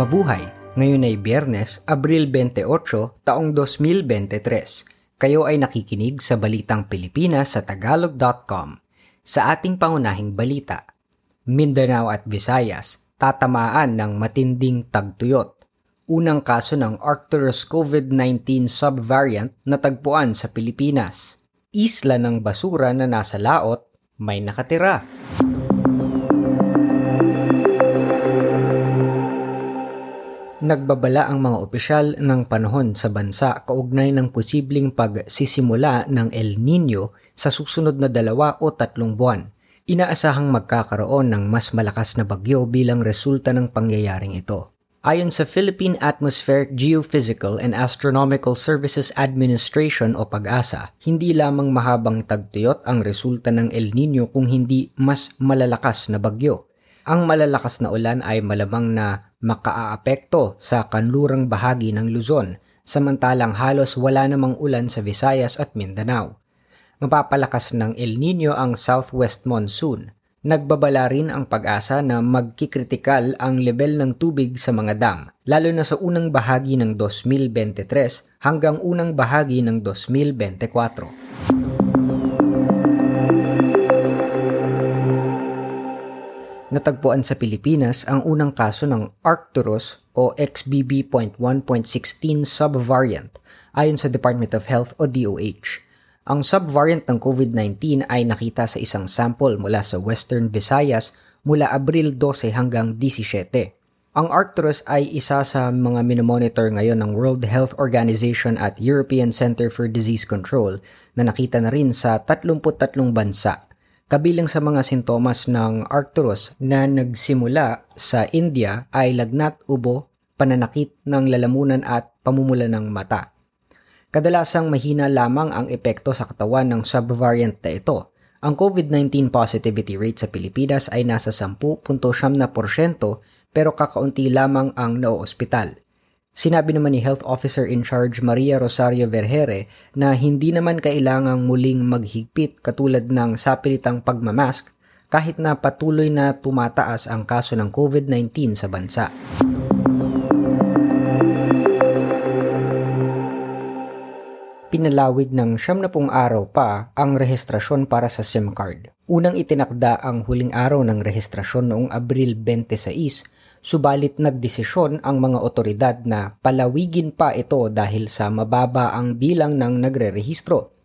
Mabuhay! Ngayon ay Biyernes, Abril 28, taong 2023. Kayo ay nakikinig sa Balitang Pilipinas sa Tagalog.com. Sa ating pangunahing balita, Mindanao at Visayas tatamaan ng matinding tagtuyot. Unang kaso ng Arcturus COVID-19 subvariant na tagpuan sa Pilipinas. Isla ng basura na nasa laot, may nakatira. Nagbabala ang mga opisyal ng panahon sa bansa kaugnay ng posibleng pagsisimula ng El Nino sa susunod na dalawa o tatlong buwan. Inaasahang magkakaroon ng mas malakas na bagyo bilang resulta ng pangyayaring ito. Ayon sa Philippine Atmospheric Geophysical and Astronomical Services Administration o PAGASA, hindi lamang mahabang tagtuyot ang resulta ng El Nino kung hindi mas malalakas na bagyo. Ang malalakas na ulan ay malamang na makaaapekto sa kanlurang bahagi ng Luzon, samantalang halos wala namang ulan sa Visayas at Mindanao. Mapapalakas ng El Nino ang southwest monsoon. Nagbabala rin ang pag-asa na magkikritikal ang level ng tubig sa mga dam, lalo na sa unang bahagi ng 2023 hanggang unang bahagi ng 2024. Natagpuan sa Pilipinas ang unang kaso ng Arcturus o XBB.1.16 subvariant ayon sa Department of Health o DOH. Ang subvariant ng COVID-19 ay nakita sa isang sample mula sa Western Visayas mula Abril 12 hanggang 17. Ang Arcturus ay isa sa mga minomonitor ngayon ng World Health Organization at European Center for Disease Control na nakita na rin sa 33 bansa Kabilang sa mga sintomas ng Arcturus na nagsimula sa India ay lagnat, ubo, pananakit ng lalamunan at pamumula ng mata. Kadalasang mahina lamang ang epekto sa katawan ng subvariant na ito. Ang COVID-19 positivity rate sa Pilipinas ay nasa 10.7% pero kakaunti lamang ang naoospital. Sinabi naman ni Health Officer in Charge Maria Rosario Vergere na hindi naman kailangang muling maghigpit katulad ng sapilitang pagmamask kahit na patuloy na tumataas ang kaso ng COVID-19 sa bansa. Pinalawig ng siyam na pong araw pa ang rehistrasyon para sa SIM card. Unang itinakda ang huling araw ng rehistrasyon noong Abril 26 subalit nagdesisyon ang mga otoridad na palawigin pa ito dahil sa mababa ang bilang ng nagre-rehistro.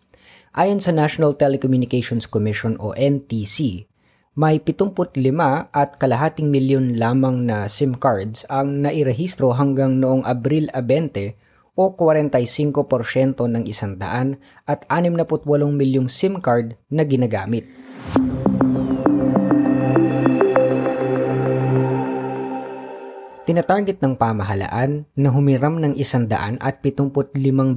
Ayon sa National Telecommunications Commission o NTC, may 75 at kalahating milyon lamang na SIM cards ang nairehistro hanggang noong Abril 20 o 45% ng isandaan at 68 milyong SIM card na ginagamit. Tinatarget ng pamahalaan na humiram ng 175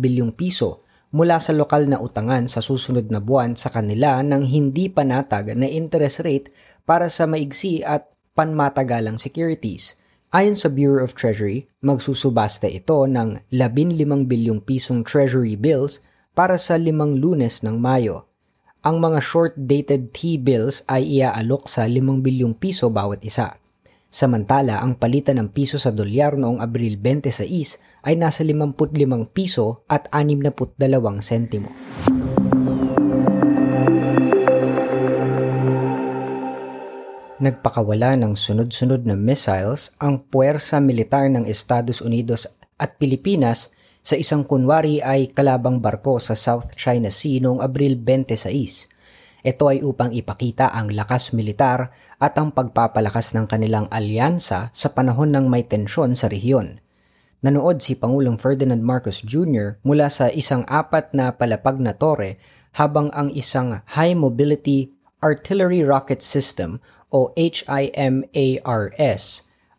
bilyong piso mula sa lokal na utangan sa susunod na buwan sa kanila ng hindi panatag na interest rate para sa maigsi at panmatagalang securities. Ayon sa Bureau of Treasury, magsusubasta ito ng 15 bilyong pisong treasury bills para sa limang lunes ng Mayo. Ang mga short-dated T-bills ay iaalok sa 5 bilyong piso bawat isa. Samantala, ang palitan ng piso sa dolyar noong Abril 26 ay nasa 55 piso at 62 sentimo. Nagpakawala ng sunod-sunod na missiles ang puwersa militar ng Estados Unidos at Pilipinas sa isang kunwari ay kalabang barko sa South China Sea noong Abril 26 ito ay upang ipakita ang lakas militar at ang pagpapalakas ng kanilang alyansa sa panahon ng may tensyon sa rehiyon. Nanood si Pangulong Ferdinand Marcos Jr. mula sa isang apat na palapag na tore habang ang isang High Mobility Artillery Rocket System o HIMARS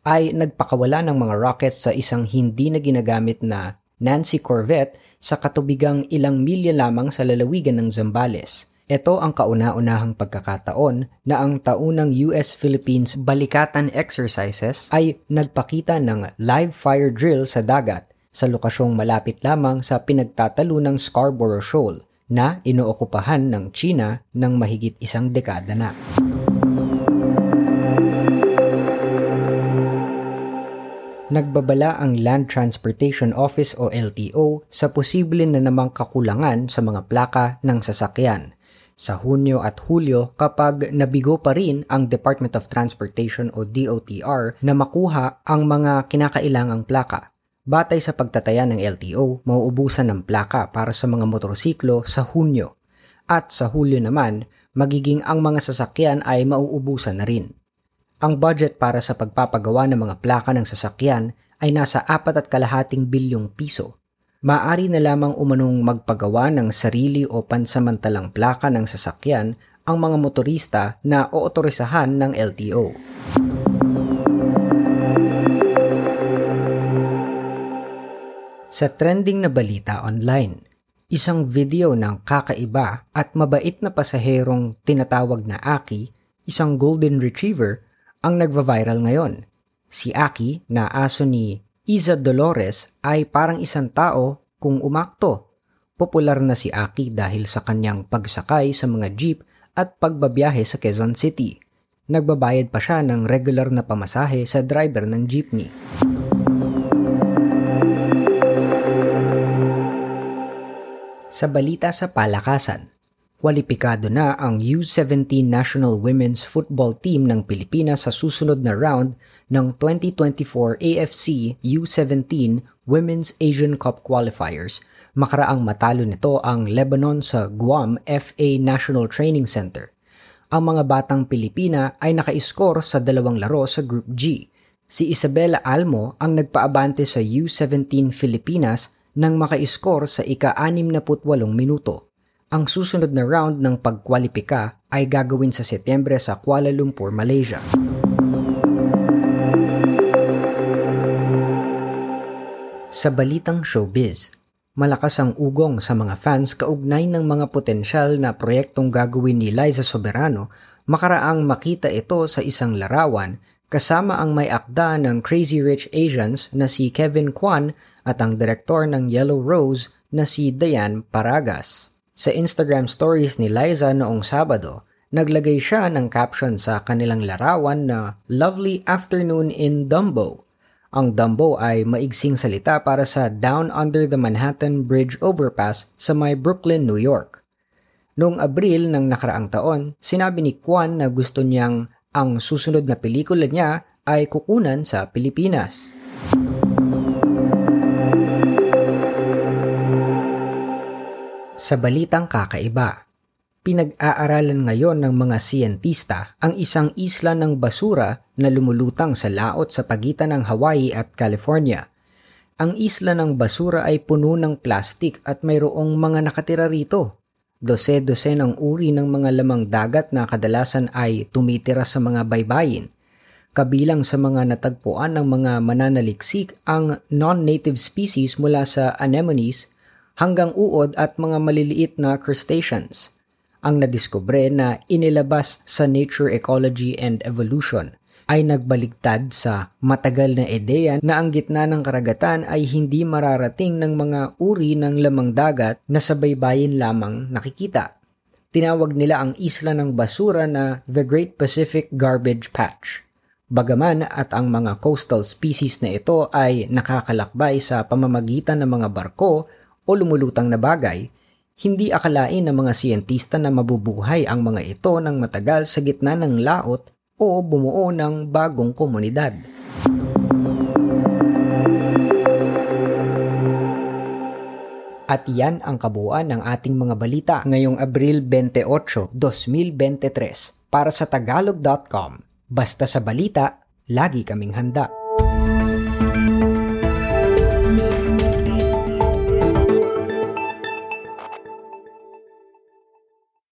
ay nagpakawala ng mga rockets sa isang hindi na ginagamit na Nancy Corvette sa katubigang ilang milya lamang sa lalawigan ng Zambales. Ito ang kauna-unahang pagkakataon na ang taunang US-Philippines balikatan exercises ay nagpakita ng live fire drill sa dagat sa lokasyong malapit lamang sa pinagtatalunang Scarborough Shoal na inookupahan ng China ng mahigit isang dekada na. nagbabala ang Land Transportation Office o LTO sa posible na namang kakulangan sa mga plaka ng sasakyan sa Hunyo at Hulyo kapag nabigo pa rin ang Department of Transportation o DOTR na makuha ang mga kinakailangang plaka. Batay sa pagtataya ng LTO, mauubusan ng plaka para sa mga motorsiklo sa Hunyo. At sa Hulyo naman, magiging ang mga sasakyan ay mauubusan na rin. Ang budget para sa pagpapagawa ng mga plaka ng sasakyan ay nasa apat at kalahating bilyong piso. Maari na lamang umanong magpagawa ng sarili o pansamantalang plaka ng sasakyan ang mga motorista na ootorisahan ng LTO. Sa trending na balita online, isang video ng kakaiba at mabait na pasaherong tinatawag na Aki, isang golden retriever ang nagva-viral ngayon. Si Aki na aso ni Iza Dolores ay parang isang tao kung umakto. Popular na si Aki dahil sa kanyang pagsakay sa mga jeep at pagbabiyahe sa Quezon City. Nagbabayad pa siya ng regular na pamasahe sa driver ng jeepney. Sa balita sa palakasan, Kwalipikado na ang U17 National Women's Football Team ng Pilipinas sa susunod na round ng 2024 AFC U17 Women's Asian Cup Qualifiers. Makaraang matalo nito ang Lebanon sa Guam FA National Training Center. Ang mga batang Pilipina ay naka-score sa dalawang laro sa Group G. Si Isabella Almo ang nagpaabante sa U17 Filipinas nang maka-score sa ika-68 minuto. Ang susunod na round ng pagkwalipika ay gagawin sa Setyembre sa Kuala Lumpur, Malaysia. Sa balitang showbiz, malakas ang ugong sa mga fans kaugnay ng mga potensyal na proyektong gagawin ni Liza Soberano makaraang makita ito sa isang larawan kasama ang may akda ng Crazy Rich Asians na si Kevin Kwan at ang direktor ng Yellow Rose na si Dayan Paragas. Sa Instagram stories ni Liza noong Sabado, naglagay siya ng caption sa kanilang larawan na Lovely Afternoon in Dumbo. Ang Dumbo ay maigsing salita para sa Down Under the Manhattan Bridge Overpass sa may Brooklyn, New York. Noong Abril ng nakaraang taon, sinabi ni Kwan na gusto niyang ang susunod na pelikula niya ay kukunan sa Pilipinas. Sa balitang kakaiba, pinag-aaralan ngayon ng mga siyentista ang isang isla ng basura na lumulutang sa laot sa pagitan ng Hawaii at California. Ang isla ng basura ay puno ng plastik at mayroong mga nakatira rito. Dose-dose ng uri ng mga lamang dagat na kadalasan ay tumitira sa mga baybayin. Kabilang sa mga natagpuan ng mga mananaliksik ang non-native species mula sa anemones, hanggang uod at mga maliliit na crustaceans. Ang nadiskubre na inilabas sa Nature Ecology and Evolution ay nagbaligtad sa matagal na ideya na ang gitna ng karagatan ay hindi mararating ng mga uri ng lamang dagat na sa baybayin lamang nakikita. Tinawag nila ang isla ng basura na The Great Pacific Garbage Patch. Bagaman at ang mga coastal species na ito ay nakakalakbay sa pamamagitan ng mga barko o lumulutang na bagay, hindi akalain ng mga siyentista na mabubuhay ang mga ito ng matagal sa gitna ng laot o bumuo ng bagong komunidad. At yan ang kabuuan ng ating mga balita ngayong Abril 28, 2023 para sa tagalog.com. Basta sa balita, lagi kaming handa.